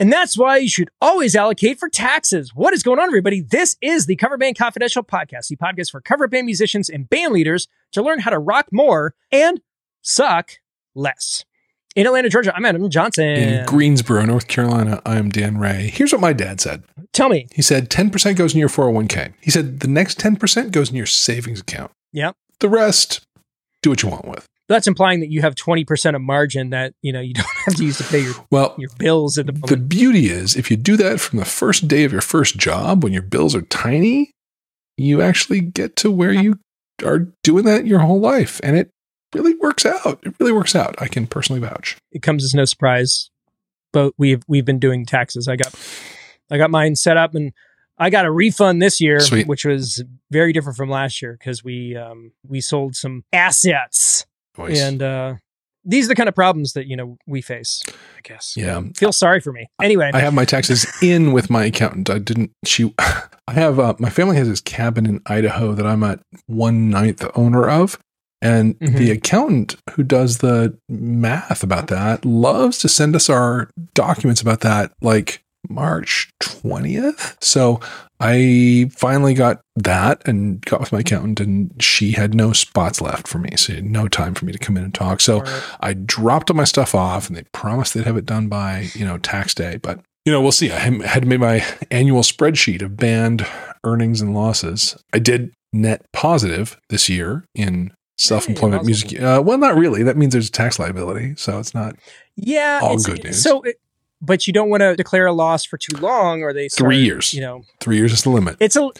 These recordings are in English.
And that's why you should always allocate for taxes. What is going on, everybody? This is the Cover Band Confidential Podcast, the podcast for cover band musicians and band leaders to learn how to rock more and suck less. In Atlanta, Georgia, I'm Adam Johnson. In Greensboro, North Carolina, I'm Dan Ray. Here's what my dad said. Tell me. He said 10% goes in your 401k. He said the next 10% goes in your savings account. Yep. The rest, do what you want with. That's implying that you have 20% of margin that, you know, you don't have to use to pay your, Well, your bills at the moment. the beauty is if you do that from the first day of your first job when your bills are tiny, you actually get to where you are doing that your whole life. And it really works out. It really works out. I can personally vouch. it comes as no surprise, but we've we've been doing taxes. I got I got mine set up and I got a refund this year, Sweet. which was very different from last year because we um, we sold some assets, Voice. and uh, these are the kind of problems that you know we face. I guess. yeah. Feel sorry for me. Anyway, I have my taxes in with my accountant. I didn't. She, I have. Uh, my family has this cabin in Idaho that I'm at one ninth owner of, and Mhm. the accountant who does the math about that loves to send us our documents about that like March twentieth. So I finally got that and got with my accountant, and she had no spots left for me, so no time for me to come in and talk. So. I dropped all my stuff off and they promised they'd have it done by, you know, tax day. But, you know, we'll see. I had made my annual spreadsheet of band earnings and losses. I did net positive this year in self employment awesome. music. Uh, well, not really. That means there's a tax liability. So it's not yeah, all it's- good news. So, it, but you don't want to declare a loss for too long, or they start, Three years. You know, three years is the limit. it's a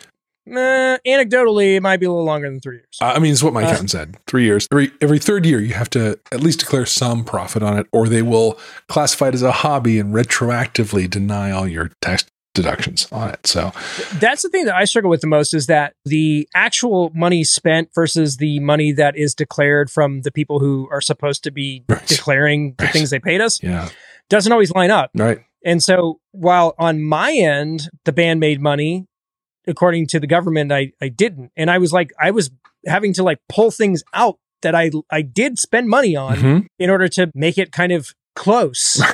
uh, anecdotally it might be a little longer than three years. I mean, it's what my Uh, accountant said. Three years. Every every third year, you have to at least declare some profit on it, or they will classify it as a hobby and retroactively deny all your tax deductions on it. So That's the thing that I struggle with the most is that the actual money spent versus the money that is declared from the people who are supposed to be Right. declaring the Right. things they paid us yeah, doesn't always line up. right. And so while on my end, the band made money, according to the government, I, I didn't. And I was like, I was having to like pull things out that I, I did spend money on Mhm. in order to make it kind of close.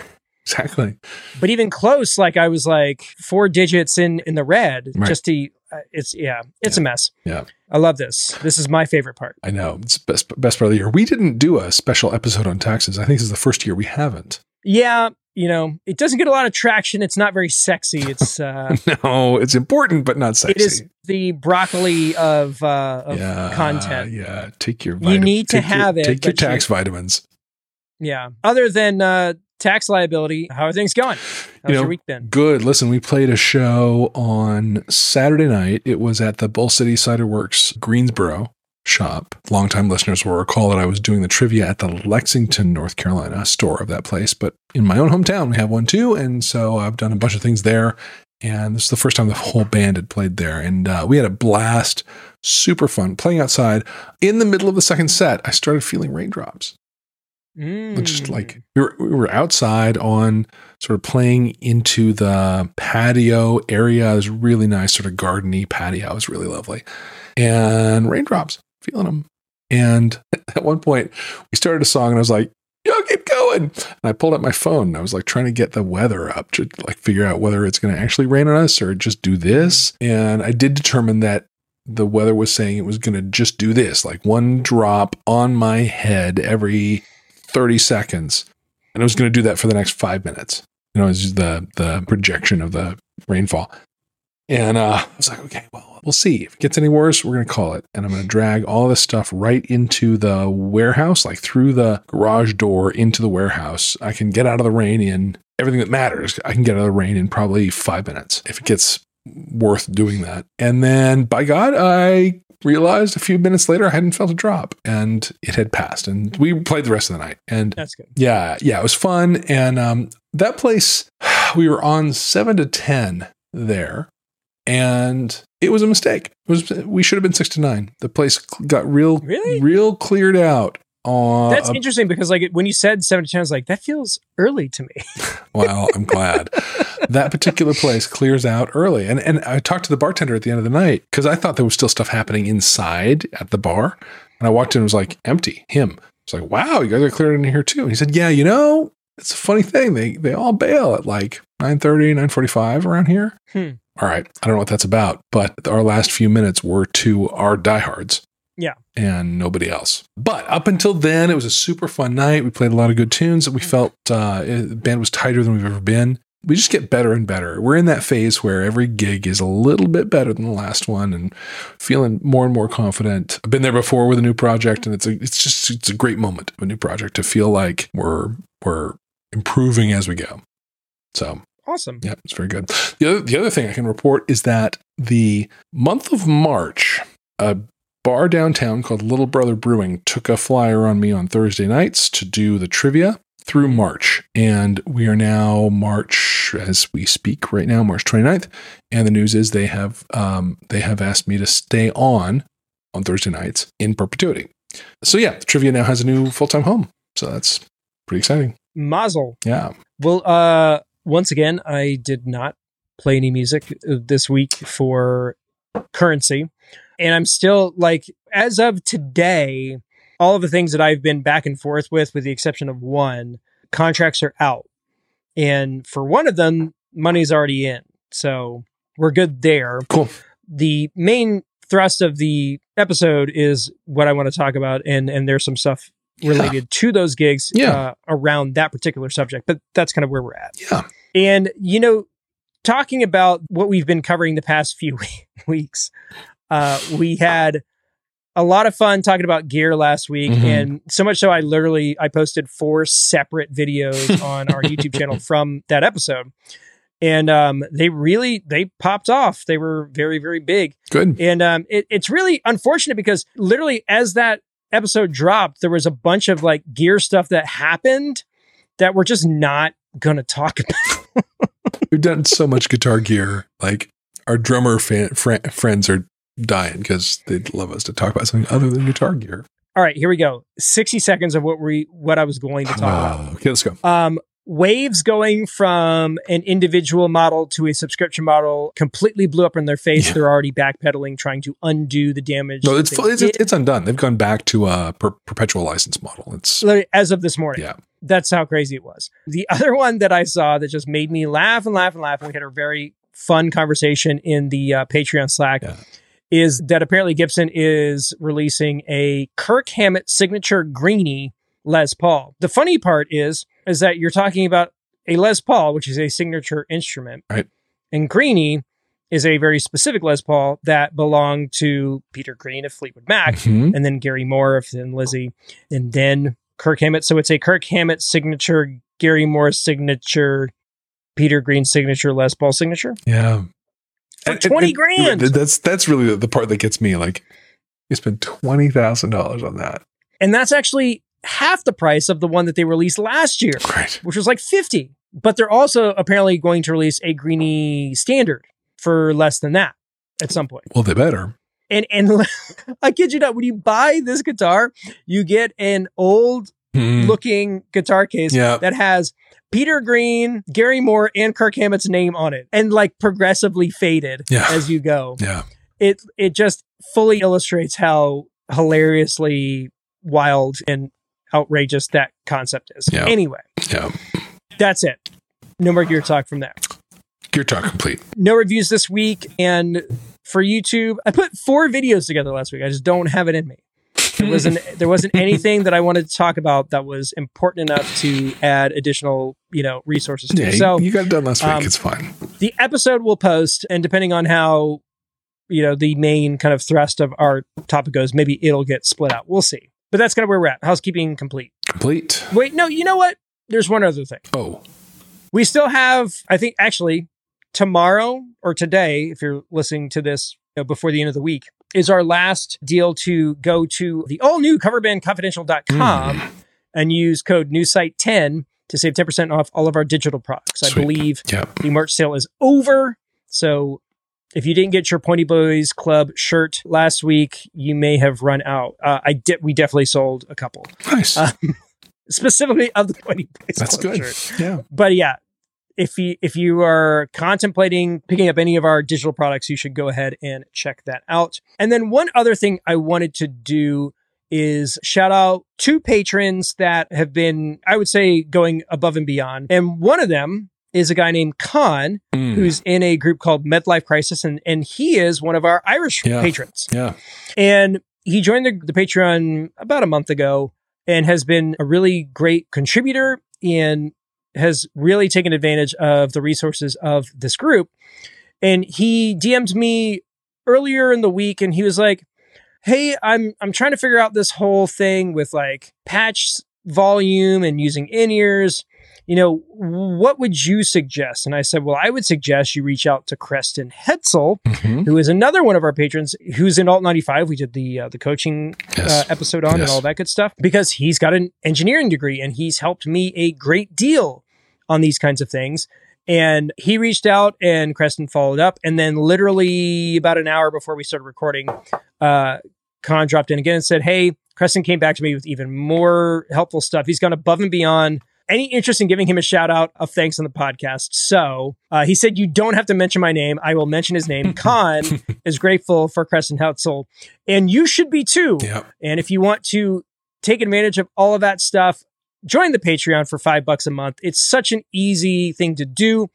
Exactly. but even close, like I was like four digits in, in the red Right. just to, uh, it's, yeah, it's a mess. Yeah. I love this. This is my favorite part. I know. It's best best part of the year. We didn't do a special episode on taxes. I think this is the first year we haven't. Yeah. You know, it doesn't get a lot of traction. It's not very sexy. It's, uh, No, it's important but not sexy. it is the broccoli of, uh, of yeah, content. Yeah, take your. You need to take your- have it, Take your but you- tax vitamins. Yeah. Other than uh, tax liability, how are things going? How's You know, your week been? Good. Listen, we played a show on Saturday night. It was at the Bull City Cider Works Greensboro shop. Longtime listeners will recall that I was doing the trivia at the Lexington, North Carolina store of that place. But in my own hometown, we have one too. And so I've done a bunch of things there. And this is the first time the whole band had played there. And uh, we had a blast, super fun playing outside. In the middle of the second set, I started feeling raindrops Mm. just like we were, we were outside on sort of playing into the patio area. It was really nice, sort of gardeny patio. It was really lovely. And raindrops, feeling them. And at one point, we started a song, and I was like, "Yo, keep going!" And I pulled up my phone. And I was like trying to get the weather up to like figure out whether it's going to actually rain on us or just do this. And I did determine that the weather was saying it was going to just do this, like one drop on my head every 30 seconds. And it was going to do that for the next five minutes. You know, it's the, the projection of the rainfall. And uh, I was like, okay, well, we'll see. If it gets any worse, we're going to call it. And I'm going to drag all this stuff right into the warehouse, like through the garage door into the warehouse. I can get out of the rain in everything that matters. I can get out of the rain in probably five minutes if it gets worth doing that. And then by God, I realized a few minutes later I hadn't felt a drop and it had passed. And we played the rest of the night. And That's good. yeah, yeah, it was fun. And um, that place, we were on seven to 10 there. And it was a mistake. It was we should have been six to nine. The place got real, Really? real cleared out. On That's interesting because like when you said seven to ten, I was like, that feels early to me. Well, I'm glad that particular place clears out early. And and I talked to the bartender at the end of the night because I thought there was still stuff happening inside at the bar. And I walked in and it was like empty. Him. It's like, wow, you guys are cleared in here too. And he said, Yeah, you know, it's a funny thing. They they all bail at like 9:30, 9:45 around here. Hmm. All right. I don't know what that's about, but our last few minutes were to our diehards. Yeah. And nobody else. But up until then, it was a super fun night. We played a lot of good tunes. We felt uh, the band was tighter than we've ever been. We just get better and better. We're in that phase where every gig is a little bit better than the last one, and feeling more and more confident. I've been there before with a new project, and it's a, it's just it's a great moment of a new project to feel like we're we're improving as we go. So Awesome. yeah, it's very good. The other, the other thing I can report is that the month of March, a bar downtown called Little Brother Brewing took a flyer on me on Thursday nights to do the trivia through March. And we are now March as we speak right now, March 29th. And the news is they have um, they have asked me to stay on on Thursday nights in perpetuity. So yeah, the trivia now has a new full-time home. So that's pretty exciting. Mazel. Yeah. Well, uh, once again, I did not play any music this week for currency. And I'm still like, as of today, all of the things that I've been back and forth with, with the exception of one, contracts are out. And for one of them, money's already in. So we're good there. Cool. The main thrust of the episode is what I want to talk about. And, and there's some stuff Yeah. related to those gigs Yeah. uh, around that particular subject. But that's kind of where we're at. Yeah. And, you know, talking about what we've been covering the past few weeks, uh, we had a lot of fun talking about gear last week. Mhm. And so much so I literally, I posted four separate videos on our YouTube channel from that episode. And um, they really, they popped off. They were very, very big. Good. And um, it, it's really unfortunate because literally, as that episode dropped, there was a bunch of like gear stuff that happened that we're just not going to talk about. We've done so much guitar gear. Like our drummer fan, fr- friends are dying because they'd love us to talk about something other than guitar gear. All right, here we go. 60 seconds of what we what I was going to talk about. okay, let's go. Um Waves going from an individual model to a subscription model completely blew up in their face. Yeah. They're already backpedaling, trying to undo the damage. No, it's, it's it's undone. They've gone back to a per- perpetual license model. It's as of this morning. yeah. That's how crazy it was. The other one that I saw that just made me laugh and laugh and laugh, and we had a very fun conversation in the uh, Patreon Slack, Yeah. is that apparently Gibson is releasing a Kirk Hammett signature greenie Les Paul. The funny part is, is that you're talking about a Les Paul, which is a signature instrument, Right. And greenie is a very specific Les Paul that belonged to Peter Green of Fleetwood Mac Mhm. and then Gary Moore, then Lizzie, and then Kirk Hammett. So it's a Kirk Hammett signature, Gary Moore signature, Peter Green signature, Les Paul signature Yeah. for And- twenty and- grand. That's that's really the, the part that gets me. Like, you spend twenty thousand dollars on that, and that's actually half the price of the one that they released last year, right? which was like fifty. But they're also apparently going to release a Greenie standard for less than that at some point. Well, they better. And and I kid you not, when you buy this guitar, you get an old Mhm. looking guitar case Yeah. that has Peter Green, Gary Moore, and Kirk Hammett's name on it, and like progressively faded Yeah. as you go. Yeah. It it just fully illustrates how hilariously wild and outrageous that concept is. Yeah. Anyway, Yeah. that's it. No more gear talk from there. Gear talk complete. No reviews this week, and for YouTube, I put four videos together last week. I just don't have it in me. There wasn't there wasn't anything that I wanted to talk about that was important enough to add additional, you know, resources to. Yeah, so you got it done last week. um, it's fine. the episode will post, and depending on how, you know, the main kind of thrust of our topic goes, maybe it'll get split out. We'll see. But that's kind of where we're at. Housekeeping complete. Complete. Wait, no, you know what? There's one other thing. Oh, We still have, I think, actually, tomorrow or today, if you're listening to this you know, before the end of the week, is our last deal to go to the all new coverbandconfidential.com Mm. and use code newsite10 to save 10% off all of our digital products. I believe yeah. the merch sale is over. So if you didn't get your Pointy Boys Club shirt last week, you may have run out. Uh, I did. We definitely sold a couple, Nice. Uh, specifically of the Pointy Boys That's Club good. shirt Yeah. but yeah if you if you are contemplating picking up any of our digital products you should go ahead and check that out and then one other thing i wanted to do is shout out two patrons that have been, I would say, going above and beyond. And one of them is a guy named Khan, Mm. who's in a group called Medlife Crisis, and, and he is one of our Irish Yeah. patrons. yeah. And he joined the, the Patreon about a month ago and has been a really great contributor and has really taken advantage of the resources of this group. And he DM'd me earlier in the week and he was like, Hey, I'm I'm trying to figure out this whole thing with like patch volume and using in-ears. You know, what would you suggest? And I said, Well, I would suggest you reach out to Creston Hetzel, Mhm. who is another one of our patrons who's in Alt 95. We did the uh, the coaching Yes. uh, episode on and all that good stuff because he's got an engineering degree and he's helped me a great deal on these kinds of things. And he reached out and Creston followed up. And then literally about an hour before we started recording, uh, Khan dropped in again and said, Hey, Creston came back to me with even more helpful stuff. He's gone above and beyond. Any interest in giving him a shout out of thanks on the podcast? So uh, he said, You don't have to mention my name. I will mention his name. Khan is grateful for Creston Hetzel, and you should be too. Yeah. And if you want to take advantage of all of that stuff, join the Patreon for five bucks a month. It's such an easy thing to do.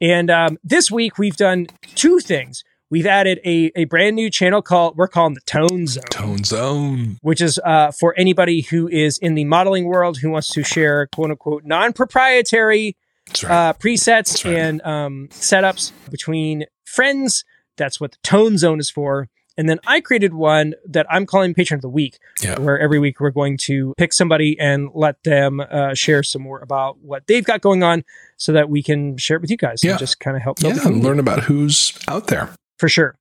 And um, this week we've done two things. We've added a, a brand new channel called we're calling the Tone Zone, Tone zone. which is uh, for anybody who is in the modeling world who wants to share quote unquote non-proprietary right. uh, presets right. and um, setups between friends. That's what the Tone Zone is for. And then I created one that I'm calling Patron of the Week, Yeah. where every week we're going to pick somebody and let them uh, share some more about what they've got going on so that we can share it with you guys Yeah. and just kind of help yeah. community Learn about who's out there. For sure.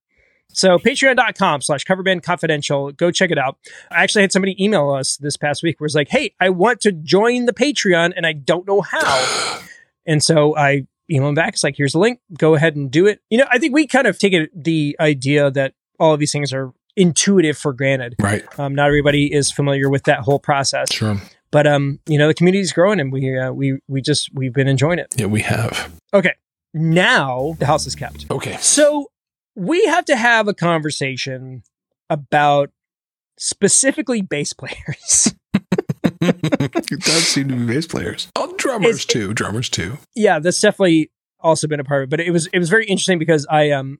So patreon.com slash coverband confidential. Go check it out. I actually had somebody email us this past week where it's like, Hey, I want to join the Patreon and I don't know how. And so I emailed him back. It's like, here's the link. Go ahead and do it. You know, I think we kind of take it, the idea that all of these things are intuitive for granted. Right. Um, not everybody is familiar with that whole process, Sure. but um, you know, the community is growing and we uh, we we just we've been enjoying it. Yeah, we have. Okay, now the house is kept. Okay. So we have to have a conversation about specifically bass players. it does seem to be bass players. Oh, drummers It's- too. Drummers too. yeah, that's definitely also been a part of it. But it was it was very interesting because I um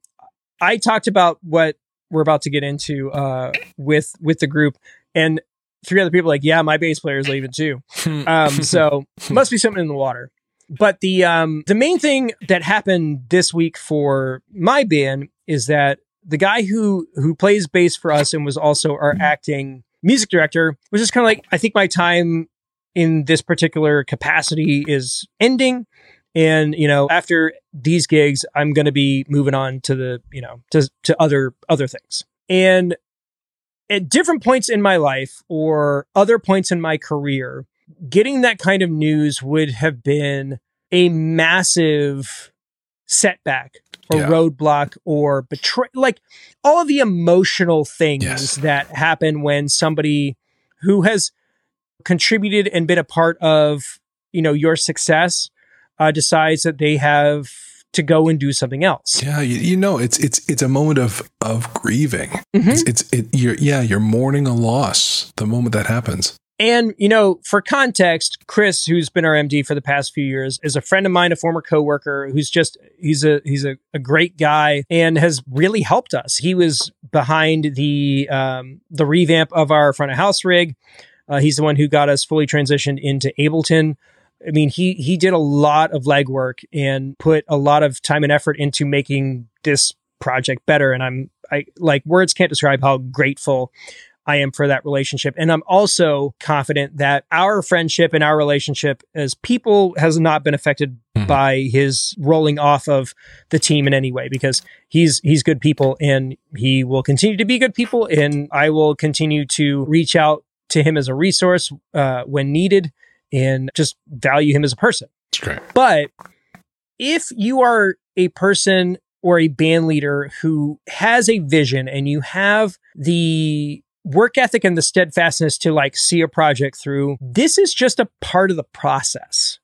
I talked about what we're about to get into uh with with the group and three other people like, yeah, my bass player is leaving too. Um so must be something in the water. But the um the main thing that happened this week for my band is that the guy who who plays bass for us and was also our mm-hmm. acting music director was just kind of like I think my time in this particular capacity is ending and you know after these gigs I'm going to be moving on to the you know to to other other things. And at different points in my life or other points in my career getting that kind of news would have been a massive setback or Yeah. roadblock or betray like all of the emotional things Yes. that happen when somebody who has contributed and been a part of you know your success uh, decides that they have to go and do something else Yeah, you, you know, it's it's it's a moment of of grieving. Mhm. It's, it's it, you're yeah, you're mourning a loss the moment that happens. And, you know, for context, Chris, who's been our MD for the past few years, is a friend of mine, a former coworker who's just, he's a, he's a, a great guy and has really helped us. He was behind the, um, the revamp of our front of house rig. Uh, he's the one who got us fully transitioned into Ableton. I mean, he, he did a lot of legwork and put a lot of time and effort into making this project better. And I'm, I like words can't describe how grateful I am for that relationship. And I'm also confident that our friendship and our relationship as people has not been affected Mhm. by his rolling off of the team in any way because he's he's good people and he will continue to be good people and I will continue to reach out to him as a resource uh, when needed and just value him as a person. It's great. But if you are a person or a band leader who has a vision and you have the work ethic and the steadfastness to like see a project through, this is just a part of the process.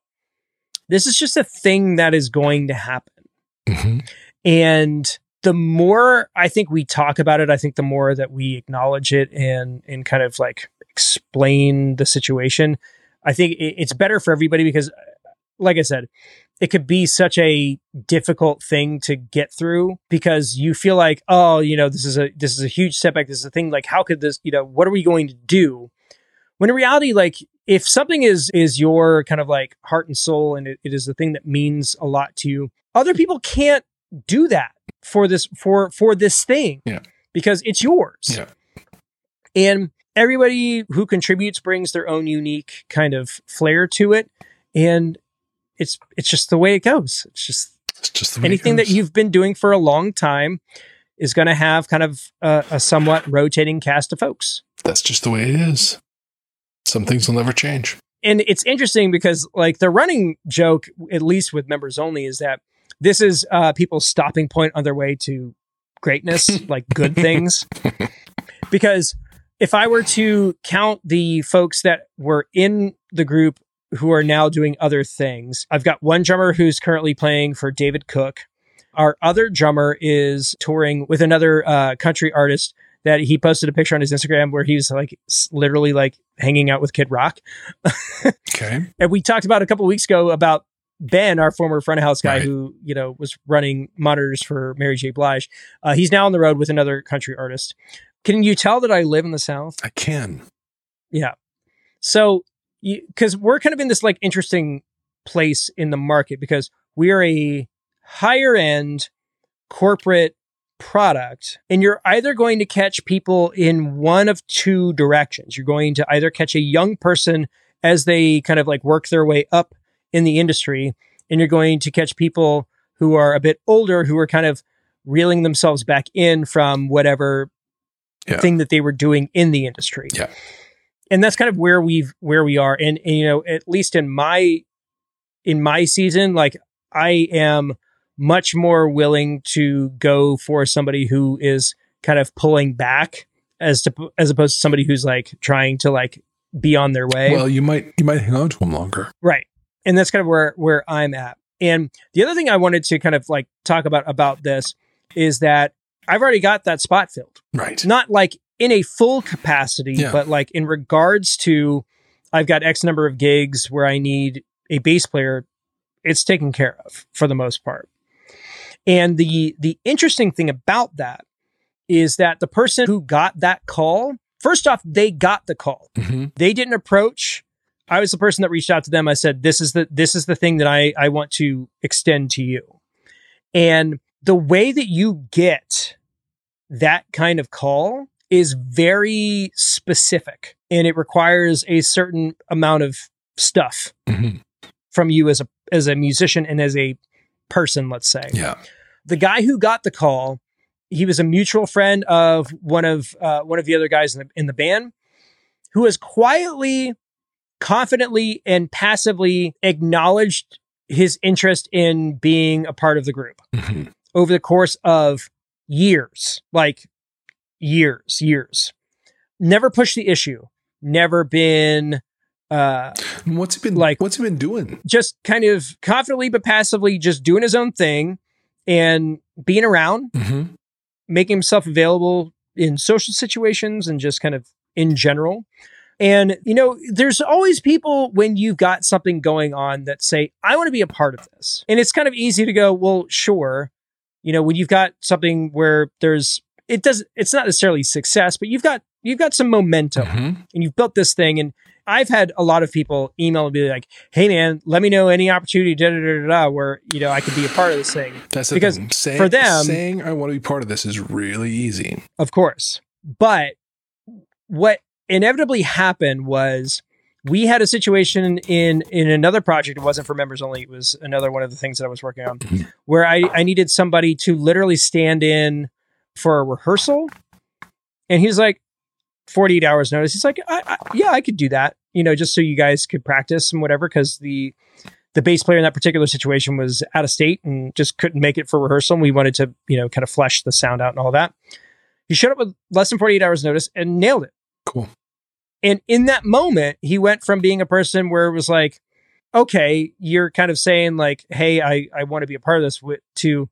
This is just a thing that is going to happen. hmm And the more I think we talk about it, I think the more that we acknowledge it and and kind of like explain the situation, I think it's better for everybody because, like I said, it could be such a difficult thing to get through because you feel like, oh, you know, this is a this is a huge setback. This is a thing. Like, how could this? You know, what are we going to do? When in reality, like if something is is your kind of like heart and soul and it, it is the thing that means a lot to you other people can't do that for this for for this thing Yeah. because it's yours Yeah. and everybody who contributes brings their own unique kind of flair to it and it's it's just the way it goes it's just It's just the way it anything that you've been doing for a long time is going to have kind of a, a somewhat rotating cast of folks That's just the way it is. Some things will never change. and it's interesting because like the running joke at least with members only is that this is uh people's stopping point on their way to greatness like good things because if i were to count the folks that were in the group who are now doing other things i've got one drummer who's currently playing for david cook our other drummer is touring with another uh, country artist that he posted a picture on his instagram where he's like literally like hanging out with kid rock Okay. and we talked about a couple weeks ago about Ben, our former front of house guy Right. who, you know, was running monitors for Mary J. Blige. Uh, he's now on the road with another country artist. Can you tell that I live in the South? I can. Yeah. So, because we're kind of in this like interesting place in the market because we are a higher end corporate product, and you're either going to catch people in one of two directions. You're going to either catch a young person as they kind of like work their way up in the industry, and you're going to catch people who are a bit older who are kind of reeling themselves back in from whatever Yeah. thing that they were doing in the industry Yeah. And that's kind of where we've where we are. And, and you know at least in my in my season like i am much more willing to go for somebody who is kind of pulling back as to as opposed to somebody who's like trying to like be on their way. Well, you might you might hang on to them longer. right. And that's kind of where where i'm at. And the other thing i wanted to kind of like talk about about this is that i've already got that spot filled. Right. not like in a full capacity, Yeah. but like in regards to I've got X number of gigs where I need a bass player, it's taken care of for the most part. And the the interesting thing about that is that the person who got that call, first off, they got the call. hmm They didn't approach. I was the person that reached out to them. I said, "This is the this is the thing that I I want to extend to you." And the way that you get that kind of call is very specific and it requires a certain amount of stuff hmm from you as a as a musician and as a person, let's say. Yeah. the guy who got the call, he was a mutual friend of one of uh, one of the other guys in the in the band, who has quietly, confidently, and passively acknowledged his interest in being a part of the group hmm over the course of years, like years, years. Never pushed the issue. Never been uh, What's he been Like-? What's he been doing? just kind of confidently but passively just doing his own thing and being around hmm making himself available in social situations and just kind of in general. And, you know, there's always people when you've got something going on that say, I want to be a part of this. And it's kind of easy to go, well, sure. You know, when you've got something where there's, it does, it's not necessarily success, but you've got, you've got some momentum hmm and you've built this thing. And I've had a lot of people email and be like, "Hey, man, let me know any opportunity, da da da da, where you know I could be a part of this thing." That's the Because thing. Saying, for them- saying I want to be part of this is really easy. Of course, but what inevitably happened was we had a situation in in another project. It wasn't for members only. It was another one of the things that I was working on, Mhm. where I I needed somebody to literally stand in for a rehearsal, and he's like. 48 hours notice. He's like, I, I, yeah, I could do that, you know, just so you guys could practice and whatever. Cause the, the bass player in that particular situation was out of state and just couldn't make it for rehearsal. And we wanted to, you know, kind of flesh the sound out and all that. He showed up with less than 48 hours notice and nailed it. Cool. And in that moment, he went from being a person where it was like, okay, you're kind of saying like, hey, I, I want to be a part of this to,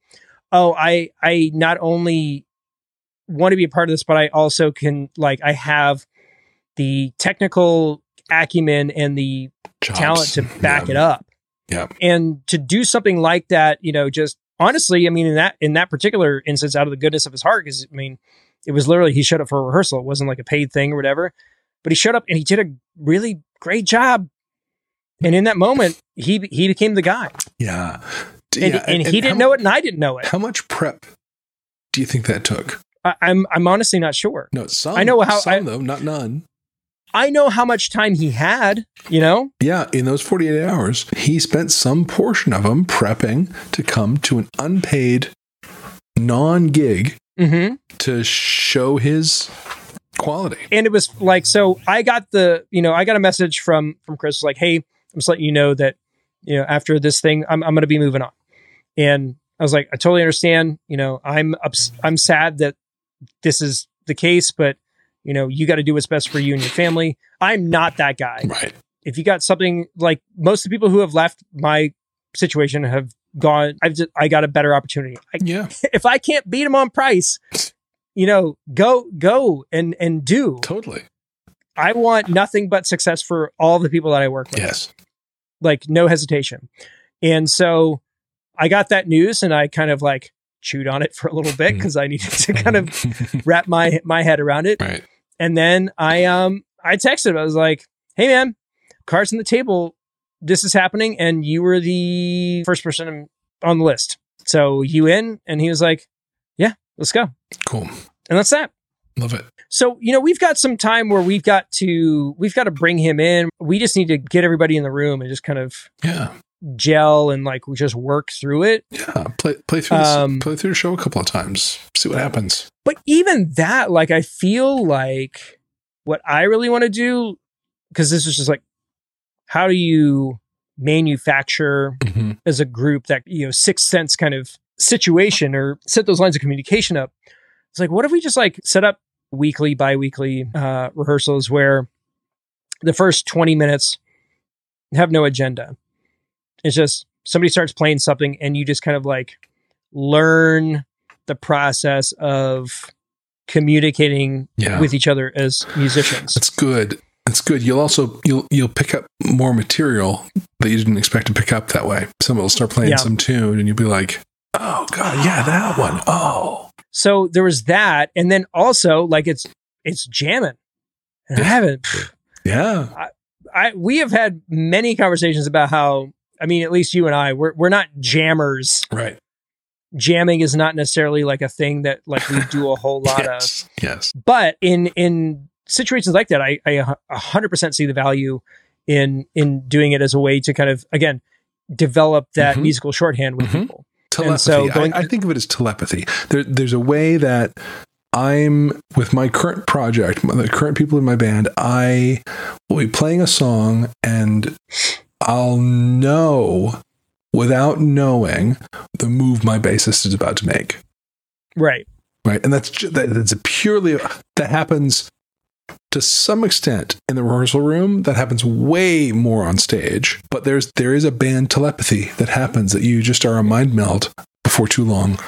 oh, I I not only want to be a part of this, but I also can like I have the technical acumen and the Chops. talent to back Yeah. it up. Yeah. And to do something like that, you know, just honestly, I mean, in that in that particular instance, out of the goodness of his heart, because I mean, it was literally he showed up for a rehearsal. It wasn't like a paid thing or whatever. But he showed up and he did a really great job. And in that moment, he he became the guy. Yeah. And, yeah, and, he how didn't know it and I didn't know it. How much prep do you think that took? I, I'm I'm honestly not sure. No, some. I know how- Some I- though, not none. I know how much time he had, you know? Yeah, in those 48 hours, he spent some portion of them prepping to come to an unpaid non gig Mm-hmm. to show his quality. and it was like so i got the you know i got a message from from chris like hey i'm just letting you know that you know after this thing i'm, I'm going to be moving on and i was like i totally understand you know i'm ups- i'm sad that this is the case but you know you got to do what's best for you and your family i'm not that guy Right. if you got something like most of the people who have left my situation have gone i've just i got a better opportunity I, Yeah, if i can't beat them on price you know go go and and do totally. I want nothing but success for all the people that I work with. Yes. Like no hesitation. And so I got that news and I kind of like chewed on it for a little bit because I needed to kind of wrap my my head around it. right. And then I um I texted him. I was like, "Hey man, cards on the table. This is happening and you were the first person on the list. So you in?" And he was like, "Yeah, let's go." Cool. And that's that. Love it. So, you know, we've got some time where we've got to we've got to bring him in. We just need to get everybody in the room and just kind of Yeah. Gel and like we just work through it. Yeah. Play play through this, Um, play through the show a couple of times. See what happens. But even that, like I feel like what I really want to do because this is just like how do you manufacture Mhm. as a group that, you know, sixth sense kind of situation or set those lines of communication up. It's like, what if we just like set up weekly, bi-weekly uh, rehearsals where the first 20 minutes have no agenda. It's just somebody starts playing something and you just kind of like learn the process of communicating Yeah. with each other as musicians. That's good. That's good. You'll also you'll you'll pick up more material that you didn't expect to pick up that way. Somebody will start playing Yeah. some tune and you'll be like, "Oh god, yeah, that one. Oh." So there was that, and then also like it's it's jamming. And I Yeah. haven't. pff, Yeah. I we have had many conversations about how I mean, at least you and I, we're we're not jammers. Right. Jamming is not necessarily like a thing that like we do a whole lot of. yes. Yes. But in in situations like that, I I a hundred percent see the value in in doing it as a way to kind of again develop that Mhm. musical shorthand with Mhm. people. Telepathy. so going- I, I think of it as telepathy. There, there's a way that I'm with my current project, the current people in my band. I will be playing a song, and I'll know without knowing the move my bassist is about to make. Right. Right, and that's ju- that, that's a purely that happens to some extent in the rehearsal room. That happens way more on stage. But there's there is a band telepathy that happens that you just are a mind meld before too long.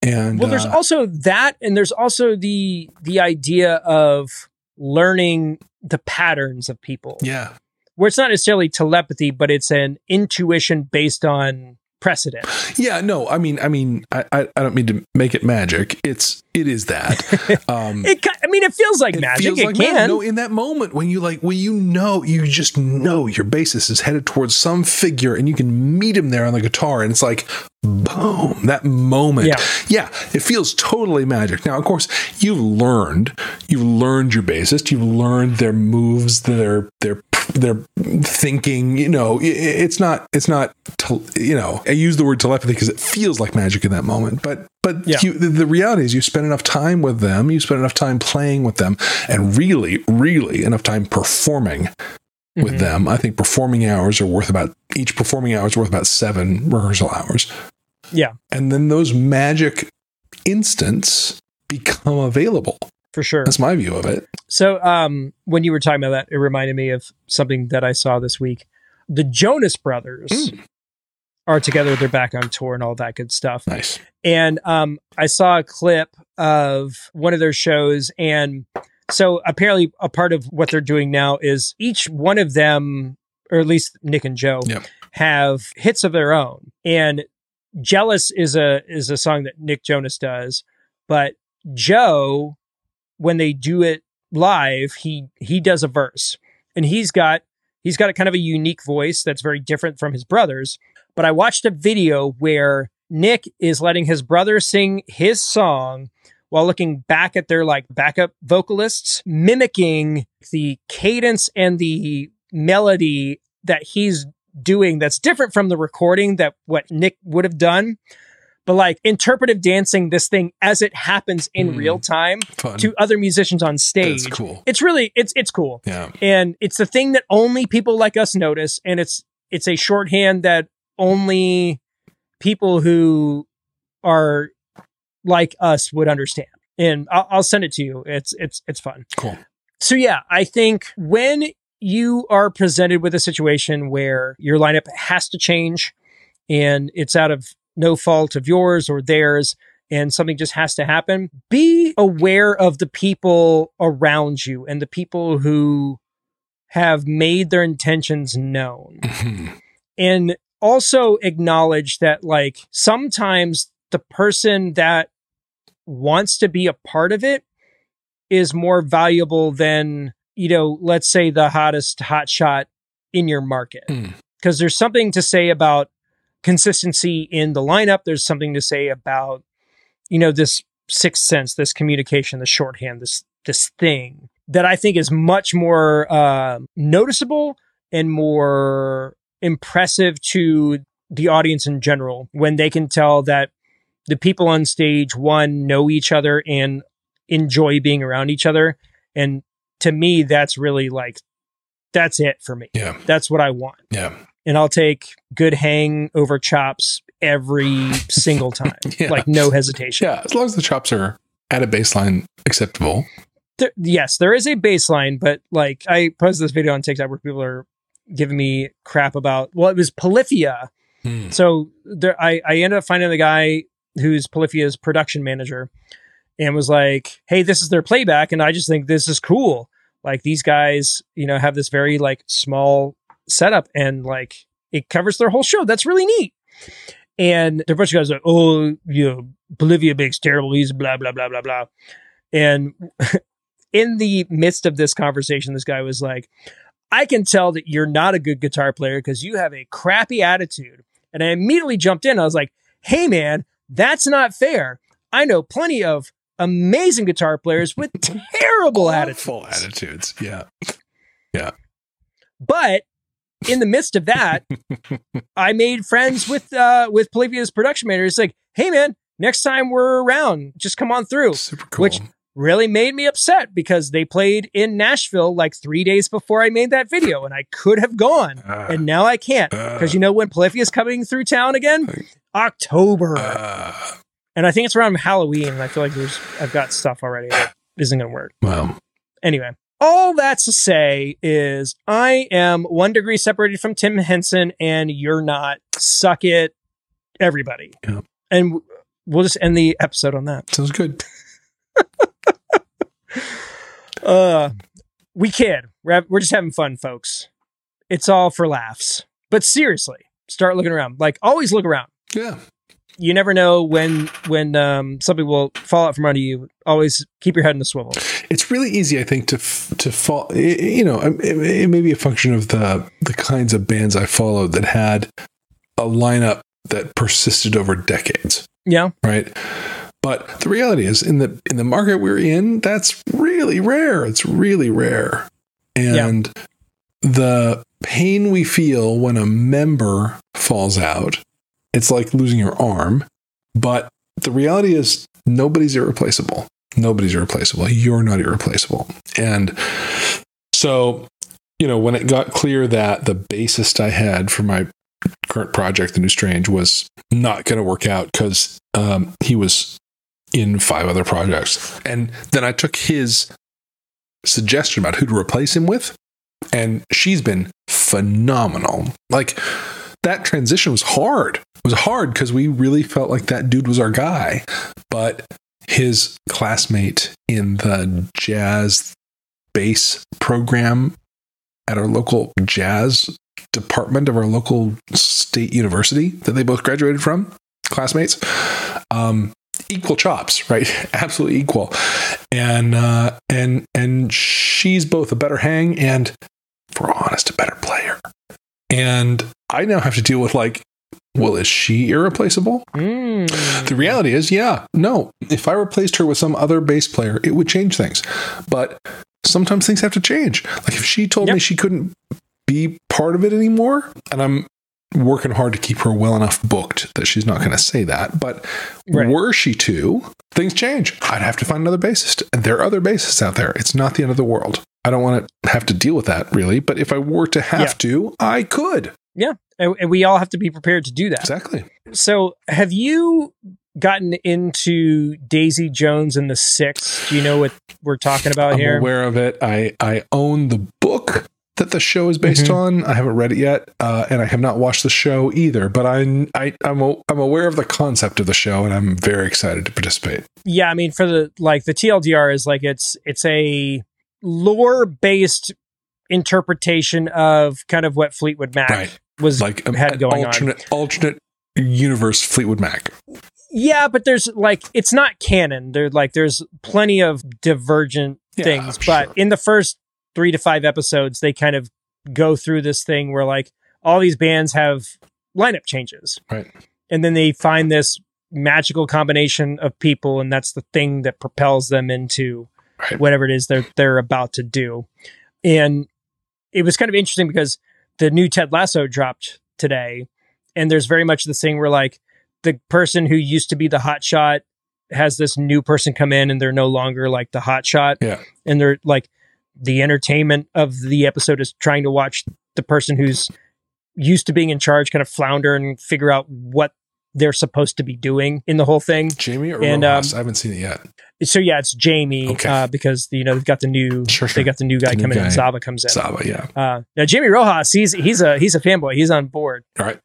And Well, there's uh, also that, and there's also the the idea of learning the patterns of people, yeah, where it's not necessarily telepathy, but it's an intuition based on precedent. yeah. No, I mean, I mean, I, I I don't mean to make it magic. It's it is that. Um, It, I mean, it feels like It magic. feels it like can. magic. No, in that moment when you like, when you know, you just know your bassist is headed towards some figure, and you can meet him there on the guitar, and it's like, boom! That moment, Yeah. yeah, it feels totally magic. Now, of course, you've learned, you've learned your bassist, you've learned their moves, their their their thinking. You know, it's not, it's not, you know. I use the word telepathy because it feels like magic in that moment, but but Yeah. you, the, the reality is you spend enough time with them, you spend enough time playing with them, and really, really enough time performing with Mhm. them. I think performing hours are worth about each performing hour is worth about seven rehearsal hours. Yeah. And then those magic instants become available. For sure. That's my view of it. So, um, when you were talking about that, it reminded me of something that I saw this week. The Jonas Brothers Mm. are together. They're back on tour and all that good stuff. Nice. And um, I saw a clip of one of their shows, and so apparently a part of what they're doing now is each one of them, or at least Nick and Joe, Yep. have hits of their own. And "Jealous" is a is a song that Nick Jonas does, but Joe, when they do it live, he he does a verse, and he's got he's got a kind of a unique voice that's very different from his brothers. But I watched a video where Nick is letting his brother sing his song while looking back at their like backup vocalists, mimicking the cadence and the melody that he's doing that's different from the recording that what Nick would have done. But like interpretive dancing this thing as it happens in Hmm. real time Fun. to other musicians on stage. That's cool. It's really it's it's cool Yeah. and it's the thing that only people like us notice and it's it's a shorthand that only people who are like us would understand and I'll, I'll send it to you it's it's it's fun Cool. so yeah i think when you are presented with a situation where your lineup has to change and it's out of no fault of yours or theirs and something just has to happen. Be aware of the people around you and the people who have made their intentions known. And also acknowledge that like sometimes the person that wants to be a part of it is more valuable than you know let's say the hottest hot shot in your market. Hmm. because there's something to say about consistency in the lineup there's something to say about you know this sixth sense this communication this shorthand this this thing that i think is much more uh, noticeable and more impressive to the audience in general when they can tell that the people on stage one know each other and enjoy being around each other and to me that's really like that's it for me Yeah. that's what i want Yeah. And i'll take good hang over chops every single time Yeah. like no hesitation Yeah. As long as the chops are at a baseline acceptable. there, yes, there is a baseline, but like I posted this video on TikTok where people are giving me crap about. Well, it was Polyphia. Hmm. So there, I I ended up finding the guy who's Polyphia's production manager, and was like, "Hey, this is their playback," and I just think this is cool. Like these guys, you know, have this very like small setup, and like it covers their whole show. That's really neat. And there are a bunch of guys like, "Oh, you know, Polyphia makes terrible music, blah blah blah blah blah," and in the midst of this conversation, this guy was like, I can tell that you're not a good guitar player because you have a crappy attitude. And I immediately jumped in. I was like, hey, man, that's not fair. I know plenty of amazing guitar players with terrible attitudes. Attitudes. Yeah. But in the midst of that, I made friends with uh, with Polyphia's production manager. It's like, hey, man, next time we're around, just come on through. Super cool. Which- really made me upset because they played in Nashville like three days before I made that video, and I could have gone, Uh, and now I can't because you know when Polyphia is coming through town again, October, uh, and I think it's around Halloween. And I feel like there's I've got stuff already that isn't going to work. wow. Anyway, all that's to say is I am one degree separated from Tim Henson, and you're not. Suck it, everybody. Yeah. And we'll just end the episode on that. Sounds good. Uh, we kid. We're, we're just having fun, folks. It's all for laughs. But seriously, start looking around. Like always, look around. Yeah. You never know when when um, something will fall out from under you. Always keep your head in the swivel. It's really easy, I think, to f- to fall. i- i- You know, it, it may be a function of the the kinds of bands I followed that had a lineup that persisted over decades, Yeah, right? But the reality is, in the in the market we're in, that's really rare. It's really rare, and the pain we feel when a member falls out, it's like losing your arm. But the reality is, nobody's irreplaceable. Nobody's irreplaceable. You're not irreplaceable. And so, you know, when it got clear that the bassist I had for my current project, The New Strange, was not going to work out because um, he was in five other projects. And then I took his suggestion about who to replace him with, and she's been phenomenal. Like, that transition was hard. Was hard because we really felt like that dude was our guy, but his classmate in the jazz bass program at our local jazz department of our local state university that they both graduated from, classmates. Um, equal chops, right? Absolutely equal. And uh, and and she's both a better hang and, for honest, a better player. And I now have to deal with like, well, is she irreplaceable? Mm. The reality is, yeah, no. If I replaced her with some other bass player, it would change things. But sometimes things have to change. Like if she told me she couldn't be part of it anymore, and I'm working hard to keep her well enough booked that she's not going to say that. But Right. were she to, things change. I'd have to find another bassist. And there are other bassists out there. It's not the end of the world. I don't want to have to deal with that really. But if I were to have Yeah. to, I could. And, and we all have to be prepared to do that. Exactly. So, have you gotten into Daisy Jones and the Six? Do you know what we're talking about here? I'm here? aware of it. I I own the book that the show is based Mhm. on. I haven't read it yet, uh, and I have not watched the show either. But I, I I'm a, I'm aware of the concept of the show, and I'm very excited to participate. yeah, I mean, for the like the TLDR is like it's it's a lore based interpretation of kind of what Fleetwood Mac Right. Was Like um, had an going on. alternate alternate universe Fleetwood Mac. Yeah, but there's like it's not canon. There like there's plenty of divergent Yeah, things. sure. But in the first three to five episodes, they kind of go through this thing where like all these bands have lineup changes. Right. And then they find this magical combination of people, and that's the thing that propels them into Right. whatever it is they're they're about to do. And it was kind of interesting because the new Ted Lasso dropped today, and there's very much this thing where like the person who used to be the hot shot has this new person come in and they're no longer like the hot shot. Yeah. And they're like the entertainment of the episode is trying to watch the person who's used to being in charge kind of flounder and figure out what they're supposed to be doing in the whole thing. Jamie or And, Rojas? um, I haven't seen it yet. So yeah, it's Jamie Okay. uh, because you know they've got the new Sure, they sure. got the new guy The new coming in. guy. Zava comes in. Saba, yeah. Uh, now Jamie Rojas, he's he's a he's a fanboy. He's on board. All right.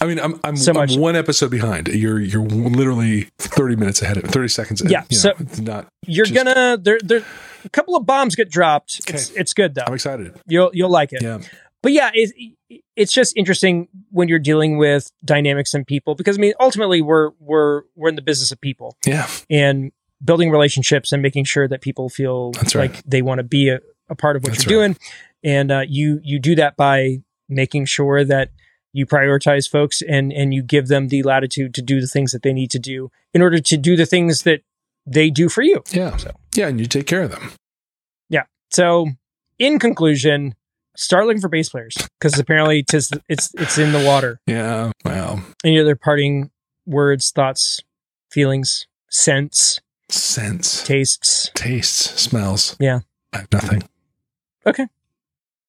I mean, I'm I'm, So I'm one episode behind. You're you're literally 30 minutes ahead of 30 seconds. In, Yeah, you know, so- it's not. You're Just- gonna there there a couple of bombs get dropped. It's it's good though. I'm excited. You'll you'll like it. Yeah. But yeah, it, it's just interesting when you're dealing with dynamics and people because I mean ultimately we're we're we're in the business of people Yeah. and building relationships and making sure that people feel right. like they want to be a, a part of what That's you're right. doing and uh, you you do that by making sure that you prioritize folks and and you give them the latitude to do the things that they need to do in order to do the things that they do for you Yeah. So. Yeah. And you take care of them. Yeah. So in conclusion start looking for bass players because apparently tis, it's it's in the water Yeah. Wow. any other parting words thoughts feelings scents sense, tastes tastes, smells. Yeah. I have nothing. Okay.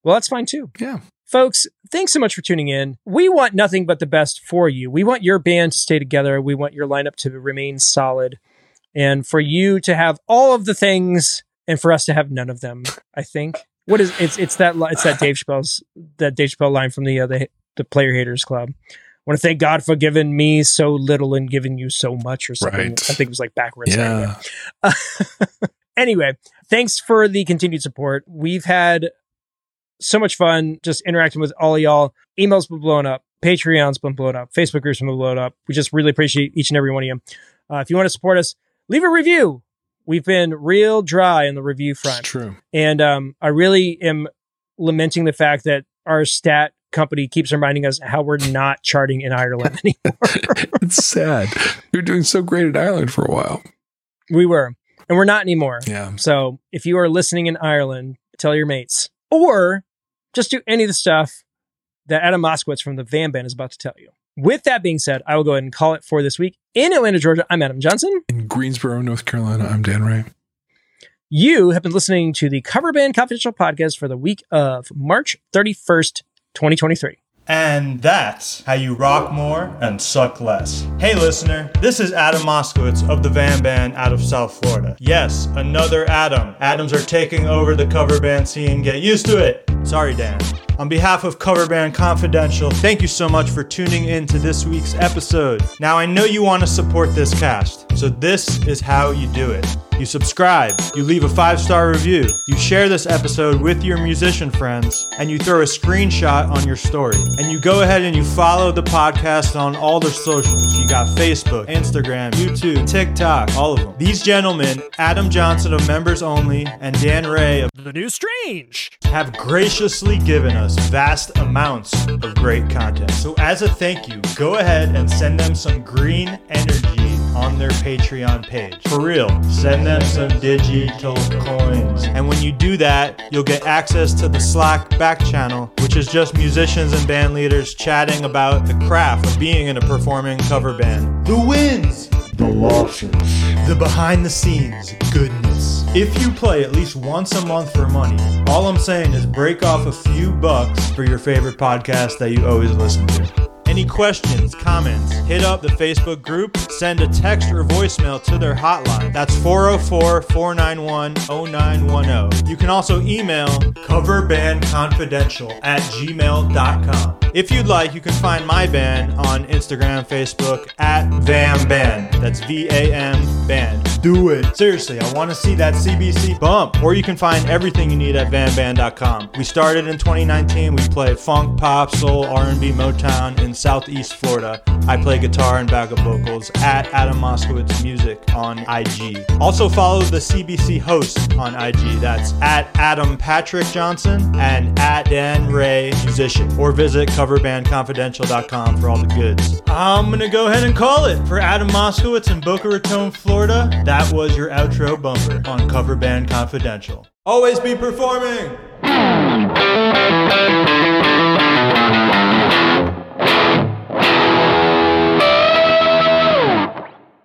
Well that's fine too Yeah. Folks, thanks so much for tuning in. We want nothing but the best for you. We want your band to stay together. We want your lineup to remain solid and for you to have all of the things and for us to have none of them, I think. What is it's it's that it's that Dave Chappelle's that Dave Chappelle line from the uh, the, the Player Haters Club. I want to thank God for giving me so little and giving you so much or something. Right. I think it was like backwards. anyway. Yeah. anyway, thanks for the continued support. We've had so much fun just interacting with all of y'all. Emails been blown up, Patreon's been blown up, Facebook groups been blown up. We just really appreciate each and every one of you. Uh, if you want to support us, leave a review. We've been real dry in the review It's front. true. And um, I really am lamenting the fact that our stat company keeps reminding us how we're not charting in Ireland anymore. it's sad. You were doing so great in Ireland for a while. we were, and we're not anymore. Yeah. So if you are listening in Ireland, tell your mates, or just do any of the stuff that Adam Moskowitz from the VAM Band is about to tell you. With that being said, I will go ahead and call it for this week. In Atlanta, Georgia, I'm Adam Johnson. In Greensboro, North Carolina, I'm Dan Ray. You have been listening to the Cover Band Confidential podcast for the week of March 31st, 2023. And that's how you rock more and suck less. Hey, listener, this is Adam Moskowitz of the VAM Band out of South Florida. Yes, another Adam. Adams are taking over the cover band scene. Get used to it. Sorry, Dan. On behalf of Cover Band Confidential, thank you so much for tuning in to this week's episode. Now, I know you want to support this cast, so this is how you do it. You subscribe, you leave a five star review, you share this episode with your musician friends, and you throw a screenshot on your story. And you go ahead and you follow the podcast on all their socials. You got Facebook, Instagram, YouTube, TikTok, all of them. These gentlemen, Adam Johnson of Members Only and Dan Ray of The New Strange. have graciously given us vast amounts of great content. So, as a thank you, go ahead and send them some green energy on their Patreon page. For real, send them some digital coins. And when you do that, you'll get access to the Slack back channel, which is just musicians and band leaders chatting about the craft of being in a performing cover band. The wins! the losses. the behind the scenes goodness. If you play at least once a month for money, all I'm saying is break off a few bucks for your favorite podcast that you always listen to. Any questions, comments, hit up the Facebook group, send a text or voicemail to their hotline. That's 404 491 0910. You can also email coverbandconfidential at gmail.com. If you'd like, you can find my band on Instagram, Facebook at VAM Band. That's V A M Band. Do it. Seriously, I want to see that CBC bump. Or you can find everything you need at vamband.com. We started in 2019. We play funk, pop, soul, R&B, Motown in Southeast Florida. I play guitar and backup vocals at Adam Moskowitz Music on IG. Also follow the CBC host on IG. That's at Adam Patrick Johnson and at Dan Ray Musician. Or visit coverbandconfidential.com for all the goods. I'm gonna go ahead and call it for Adam Moskowitz in Boca Raton, Florida. That was your outro bumper on Cover Band Confidential. Always be performing.